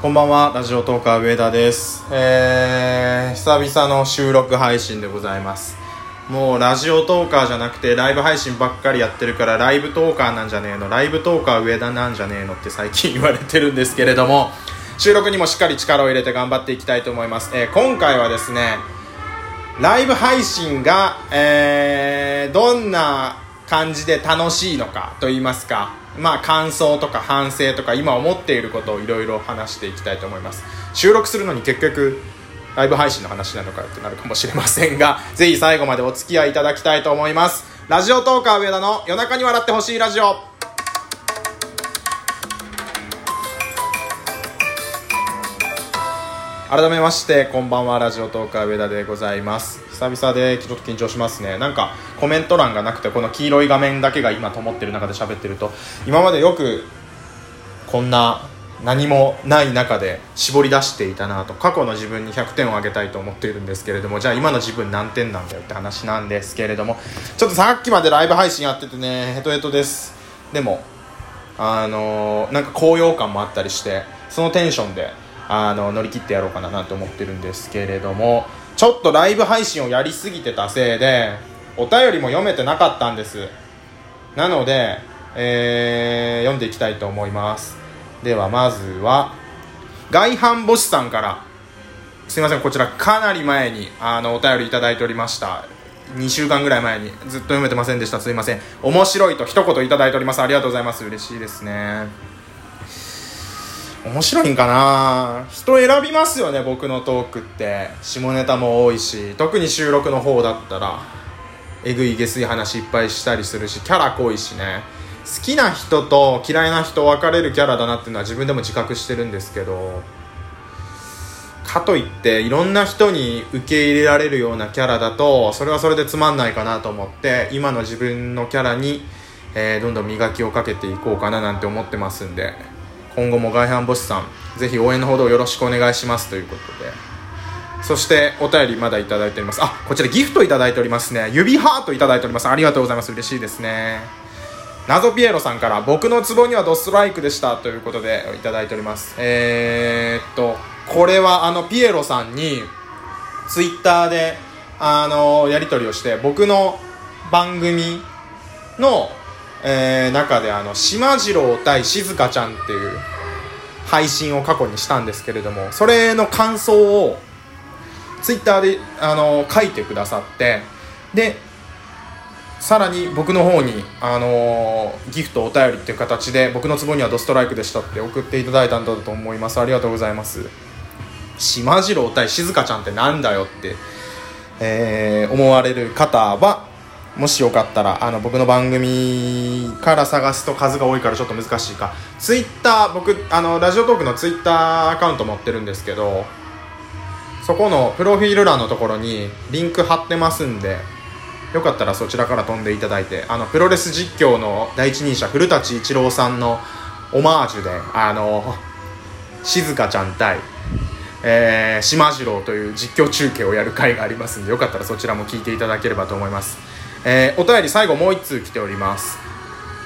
こんばんは、ラジオトーカー上田です。えー、久々の収録配信でございます。もうラジオトーカーじゃなくてライブ配信ばっかりやってるからライブトーカーなんじゃねえの、ライブトーカー上田なんじゃねえのって最近言われてるんですけれども、収録にもしっかり力を入れて頑張っていきたいと思います。えー、今回はですね、ライブ配信が、えー、どんな感じで楽しいのかと言いますか、まあ感想とか反省とか今思っていることをいろいろ話していきたいと思います。収録するのに結局、ライブ配信の話なのかってなるかもしれませんが、ぜひ最後までお付き合いいただきたいと思います。ラジオトーカー上田の夜中に笑ってほしいラジオ。改めましてこんばんは。ラジオトーカー上田でございます。久々でちょっと緊張しますね。なんかコメント欄がなくてこの黄色い画面だけが今灯ってる中で喋ってると今までよくこんな何もない中で絞り出していたなと過去の自分に100点をあげたいと思っているんですけれどもじゃあ今の自分何点なんだよって話なんですけれどもちょっとさっきまでライブ配信やっててねヘトヘトです。でもあのーなんか高揚感もあったりしてそのテンションであの乗り切ってやろうかななんて思ってるんですけれどもちょっとライブ配信をやりすぎてたせいでお便りも読めてなかったんです。なので、えー読んでいきたいと思います。ではまずは外反母趾さんから。すいませんこちらかなり前にあのお便りいいておりました。2週間ぐらい前にずっと読めてませんでした。すいません。面白いと一言いいております。ありがとうございます。嬉しいですね。面白いんかな。人選びますよね僕のトークって。下ネタも多いし特に収録の方だったら。えぐい下水話いっぱいしたりするしキャラ濃いしね。好きな人と嫌いな人分かれるキャラだなっていうのは自分でも自覚してるんですけど。かといっていろんな人に受け入れられるようなキャラだとそれはそれでつまんないかなと思って今の自分のキャラに、えーどんどん磨きをかけていこうかななんて思ってますんで。今後も外反母趾さんぜひ応援のほどよろしくお願いしますということで。そしてお便りまだいただいております。あこちらギフトいただいておりますね。指ハートいただいております。ありがとうございます。嬉しいですね。謎ピエロさんから僕のツボにはドストライクでしたということでいただいております。えー、っとこれはあのピエロさんにツイッターであのやり取りをして僕の番組の、えー中であの島次郎対静香ちゃんっていう配信を過去にしたんですけれどもそれの感想をツイッターであの書いてくださってでさらに僕の方に、あのギフトお便りっていう形で僕のツボにはドストライクでしたって送っていただいたんだと思います。ありがとうございます。島次郎対静香ちゃんってなんだよって、えー思われる方はもしよかったらあの僕の番組から探すと数が多いからちょっと難しいか。ツイッター僕あのラジオトークのツイッターアカウント持ってるんですけどそこのプロフィール欄のところにリンク貼ってますんでよかったらそちらから飛んでいただいてあのプロレス実況の第一人者古舘一郎さんのオマージュであの静香ちゃん対、えー、島次郎という実況中継をやる回がありますんでよかったらそちらも聞いていただければと思います、えーお便り最後もう1通来ております。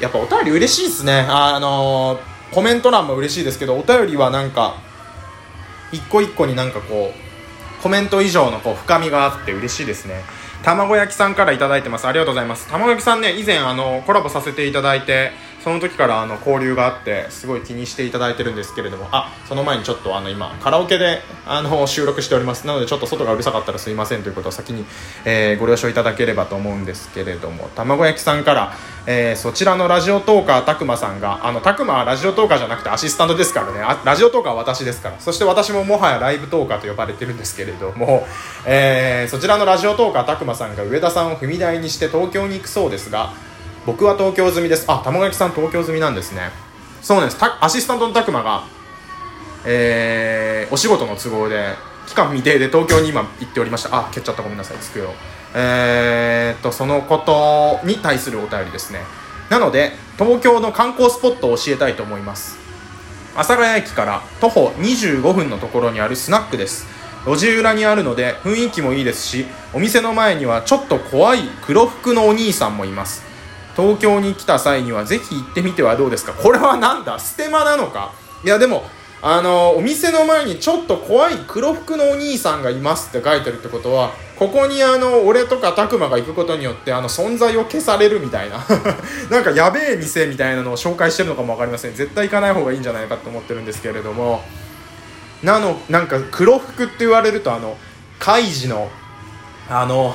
やっぱお便り嬉しいですね。あのコメント欄も嬉しいですけどお便りはなんか一個一個になんかこうコメント以上のこう深みがあって嬉しいですね。卵焼きさんから頂いてます。ありがとうございます。卵焼きさんね以前あのコラボさせていただいてその時からあの交流があってすごい気にしていただいてるんですけれどもあその前にちょっとあの今カラオケであの収録しております。なのでちょっと外がうるさかったらすいませんということを先に、えーご了承いただければと思うんですけれども卵焼きさんから、えーそちらのラジオトーカーたくまさんがあのたくまはラジオトーカーじゃなくてアシスタントですからね。あラジオトーカーは私ですから。そして私ももはやライブトーカーと呼ばれてるんですけれども、えーそちらのラジオトーカーたくまさんが上田さんを踏み台にして東京に行くそうですが僕は東京済みです。あ卵焼きさん東京済みなんですね。そうです。アシスタントのたくまがえーお仕事の都合で期間未定で東京に今行っておりました。あ蹴っちゃった。ごめんなさい。机をえー、っとそのことに対するお便りですね。なので東京の観光スポットを教えたいと思います。阿佐ヶ谷駅から徒歩25分のところにあるスナックです。路地裏にあるので雰囲気もいいですしお店の前にはちょっと怖い黒服のお兄さんもいます。東京に来た際にはぜひ行ってみてはどうですか？これはなんだ？ステマなのか？いやでもあのお店の前にちょっと怖い黒服のお兄さんがいますって書いてるってことはここにあの俺とか拓磨が行くことによってあの存在を消されるみたいな。なんかやべえ店みたいなのを紹介してるのかも分かりません。絶対行かない方がいいんじゃないかと思ってるんですけれども。なのなんか黒服って言われるとあのカイジのあの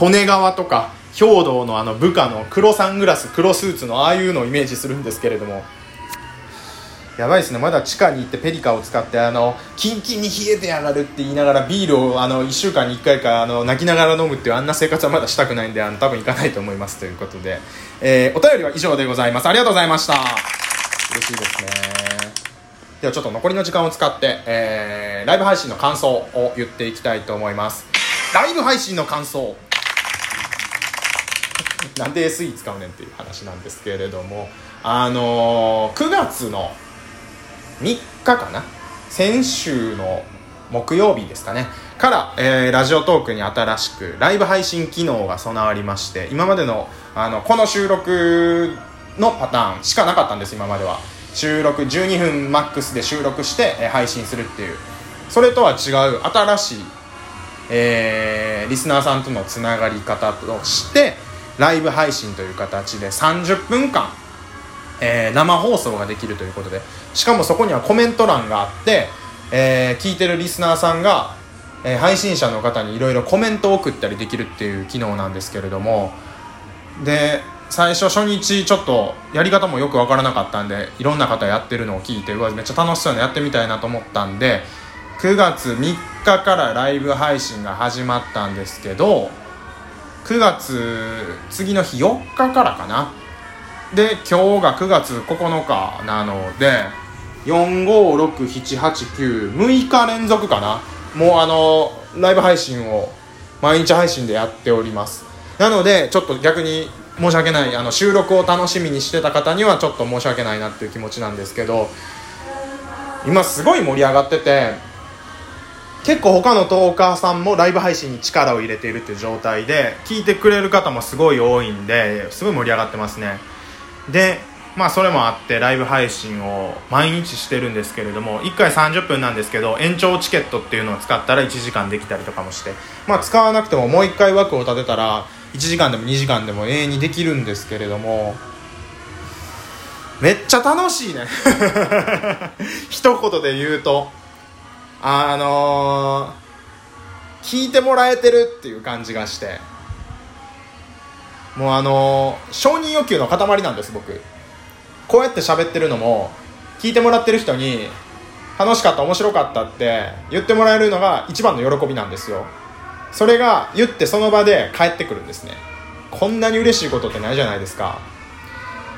利根川とか兵道のあの部下の黒サングラス黒スーツのああいうのをイメージするんですけれども。やばいですね。まだ地下に行ってペリカを使ってあのキンキンに冷えてやがるって言いながらビールをあの1週間に1回かあの泣きながら飲むっていうあんな生活はまだしたくないんであの多分行かないと思いますということで、えー、お便りは以上でございます。ありがとうございました。嬉しいですね。ではちょっと残りの時間を使って、えー、ライブ配信の感想を言っていきたいと思います。ライブ配信の感想。なんで SE 使うねんっていう話なんですけれどもあのー、9月の3日かな？先週の木曜日ですかね。から、えー、ラジオトークに新しくライブ配信機能が備わりまして今までのあのこの収録のパターンしかなかったんです今までは。収録12分マックスで収録して、えー、配信するっていう。それとは違う新しい、えー、リスナーさんとのつながり方としてライブ配信という形で30分間えー、生放送ができるということでしかもそこにはコメント欄があって、えー、聞いてるリスナーさんが、えー、配信者の方にいろいろコメントを送ったりできるっていう機能なんですけれどもで最初初日ちょっとやり方もよく分からなかったんでいろんな方やってるのを聞いてうわめっちゃ楽しそうなやってみたいなと思ったんで9月3日からライブ配信が始まったんですけど9月次の日4日からかな。で今日が9月9日なので4567896日連続かな。もうあのライブ配信を毎日配信でやっております。なのでちょっと逆に申し訳ない。あの収録を楽しみにしてた方にはちょっと申し訳ないなっていう気持ちなんですけど今すごい盛り上がってて結構他のトーカーさんもライブ配信に力を入れているっていう状態で聞いてくれる方もすごい多いんですごい盛り上がってますね。でまあそれもあってライブ配信を毎日してるんですけれども1回30分なんですけど延長チケットっていうのを使ったら1時間できたりとかもしてまあ使わなくてももう1回枠を立てたら1時間でも2時間でも永遠にできるんですけれどもめっちゃ楽しいね。一言で言うと。あのー、聞いてもらえてるっていう感じがして。もうあの承認欲求の塊なんです僕。こうやって喋ってるのも聞いてもらってる人に楽しかった面白かったって言ってもらえるのが一番の喜びなんですよ。それが言ってその場で帰ってくるんですね。こんなに嬉しいことってないじゃないですか、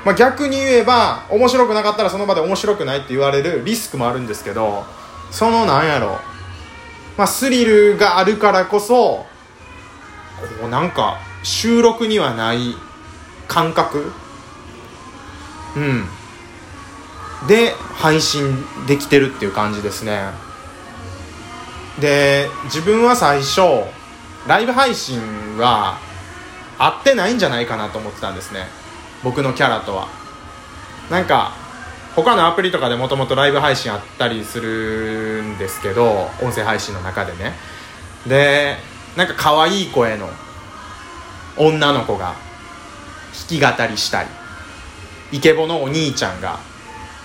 まあ、逆に言えば面白くなかったらその場で面白くないって言われるリスクもあるんですけどそのなんやろ。まあスリルがあるからこそこうなんか収録にはない感覚。うん。で配信できてるっていう感じですね。で自分は最初ライブ配信は合ってないんじゃないかなと思ってたんですね。僕のキャラとは。なんか他のアプリとかでもともとライブ配信あったりするんですけど音声配信の中でね。でなんか可愛い声の女の子が弾き語りしたりイケボのお兄ちゃんが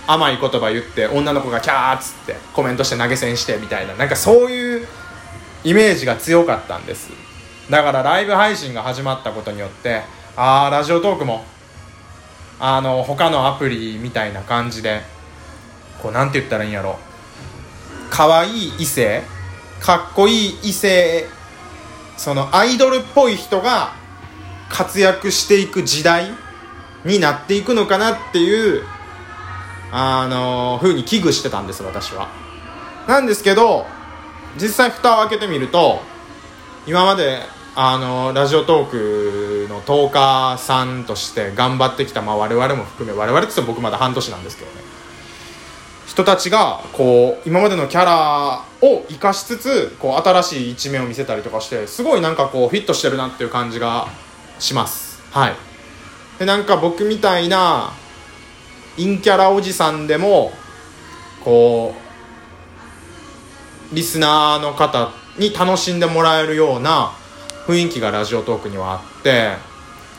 甘い言葉言って女の子がキャーっつってコメントして投げ銭してみたいななんかそういうイメージが強かったんです。だからライブ配信が始まったことによってああラジオトークもあの他のアプリみたいな感じでこうなんて言ったらいいんやろ。可愛い異性かっこいい異性そのアイドルっぽい人が活躍していく時代になっていくのかなっていうあの風に危惧してたんです私は。なんですけど実際蓋を開けてみると今まであのラジオトークのトーカーさんとして頑張ってきた、まあ、我々も含め我々って言っても僕まだ半年なんですけどね。人たちがこう今までのキャラを生かしつつこう新しい一面を見せたりとかしてすごいなんかこうフィットしてるなっていう感じがします。はい。でなんか僕みたいな陰キャラおじさんでもこうリスナーの方に楽しんでもらえるような雰囲気がラジオトークにはあって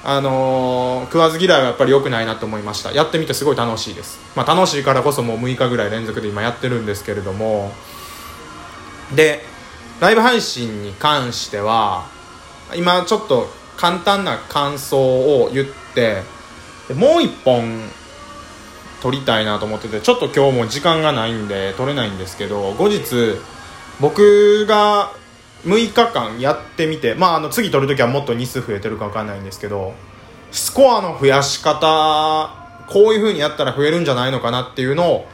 あのー、食わず嫌いはやっぱり良くないなと思いました。やってみてすごい楽しいです、まあ、楽しいからこそもう6日ぐらい連続で今やってるんですけれども。でライブ配信に関しては今ちょっと簡単な感想を言ってもう一本撮りたいなと思っててちょっと今日も時間がないんで撮れないんですけど後日僕が6日間やってみて、まあ、あの次取るときはもっと日数増えてるか分かんないんですけどスコアの増やし方こういう風にやったら増えるんじゃないのかなっていうのを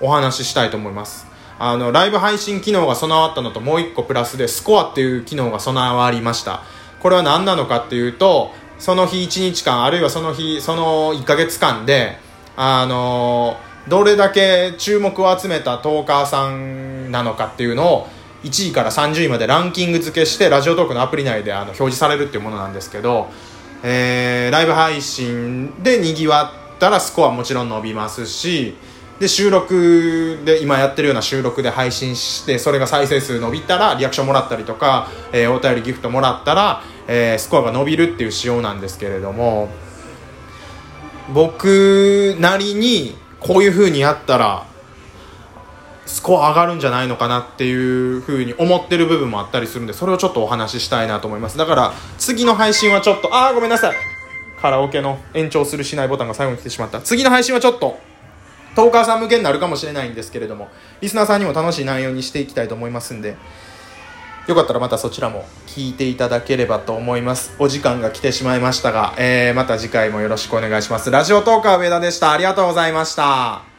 お話ししたいと思います。あのライブ配信機能が備わったのともう1個プラスでスコアっていう機能が備わりました。これは何なのかっていうとその日1日間あるいはその日その1ヶ月間であのどれだけ注目を集めたトーカーさんなのかっていうのを1位から30位までランキング付けしてラジオトークのアプリ内であの表示されるっていうものなんですけど、えー、ライブ配信でにぎわったらスコアもちろん伸びますしで収録で今やってるような収録で配信してそれが再生数伸びたらリアクションもらったりとか、えー、お便りギフトもらったら、えー、スコアが伸びるっていう仕様なんですけれども僕なりにこういう風にやったらスコア上がるんじゃないのかなっていう風に思ってる部分もあったりするんでそれをちょっとお話ししたいなと思います。だから次の配信はちょっとああごめんなさい。カラオケの延長するしないボタンが最後に来てしまった。次の配信はちょっとトーカーさん向けになるかもしれないんですけれどもリスナーさんにも楽しい内容にしていきたいと思いますんでよかったらまたそちらも聞いていただければと思います。お時間が来てしまいましたが、えー、また次回もよろしくお願いします。ラジオトーカー上田でした。ありがとうございました。